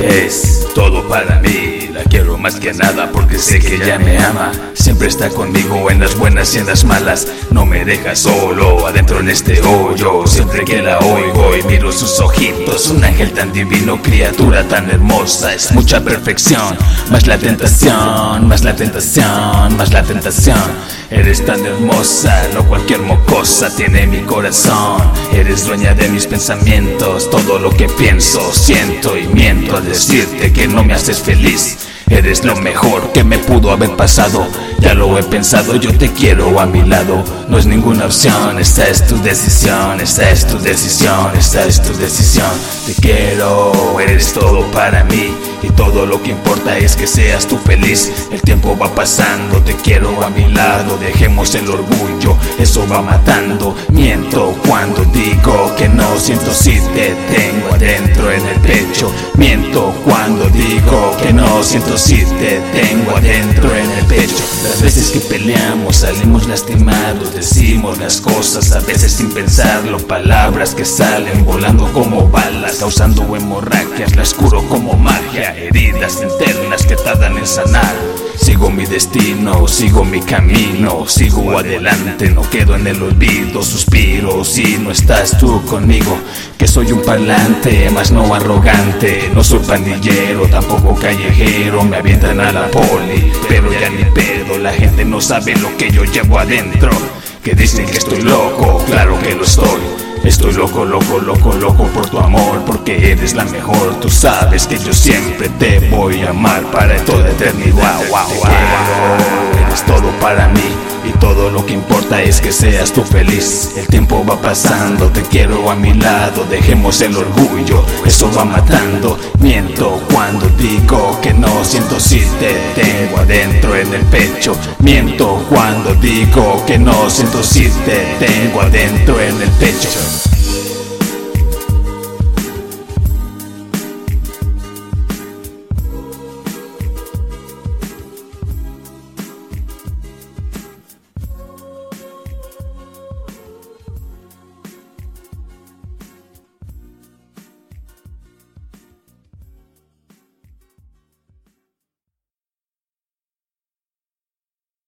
Es todo para mí, la quiero más que nada porque sé que ella me ama. Siempre está conmigo en las buenas y en las malas. No me deja solo adentro en este hoyo. Siempre que la oigo y miro sus ojitos, un ángel tan divino, criatura tan hermosa. Es mucha perfección, más la tentación, más la tentación, más la tentación. Eres tan hermosa, no cualquier mocosa tiene mi corazón. Eres dueña de mis pensamientos, todo lo que pienso, siento y miento al decirte que no me haces feliz. Eres lo mejor que me pudo haber pasado. Ya lo he pensado, yo te quiero a mi lado. No es ninguna opción, esta es tu decisión, esta es tu decisión, esta es tu decisión. Te quiero, eres todo para mí. Y todo lo que importa es que seas tú feliz. El tiempo va pasando, te quiero a mi lado. Dejemos el orgullo, eso va matando. Miento cuando digo que no siento si te tengo adentro en el pecho. Miento cuando digo que no siento si te tengo adentro en el pecho. Las veces que peleamos salimos lastimados, decimos las cosas a veces sin pensarlo. Palabras que salen volando como balas, causando hemorragias, las curo como magia. Heridas internas que tardan en sanar. Sigo mi destino, sigo mi camino, sigo adelante, no quedo en el olvido, suspiro si no estás tú conmigo, que soy un parlante, más no arrogante, no soy pandillero, tampoco callejero, me avientan a la poli, pero ya ni pedo, la gente no sabe lo que yo llevo adentro, que dicen que estoy loco, claro que lo estoy. Estoy loco, loco, loco, loco por tu amor, porque eres la mejor. Tú sabes que yo siempre te voy a amar para toda eternidad. Wow, wow, Eres todo para mí lo que importa es que seas tú feliz. El tiempo va pasando, te quiero a mi lado. Dejemos el orgullo, eso va matando. Miento cuando digo que no siento si te tengo adentro en el pecho. Miento cuando digo que no siento si te tengo adentro en el pecho.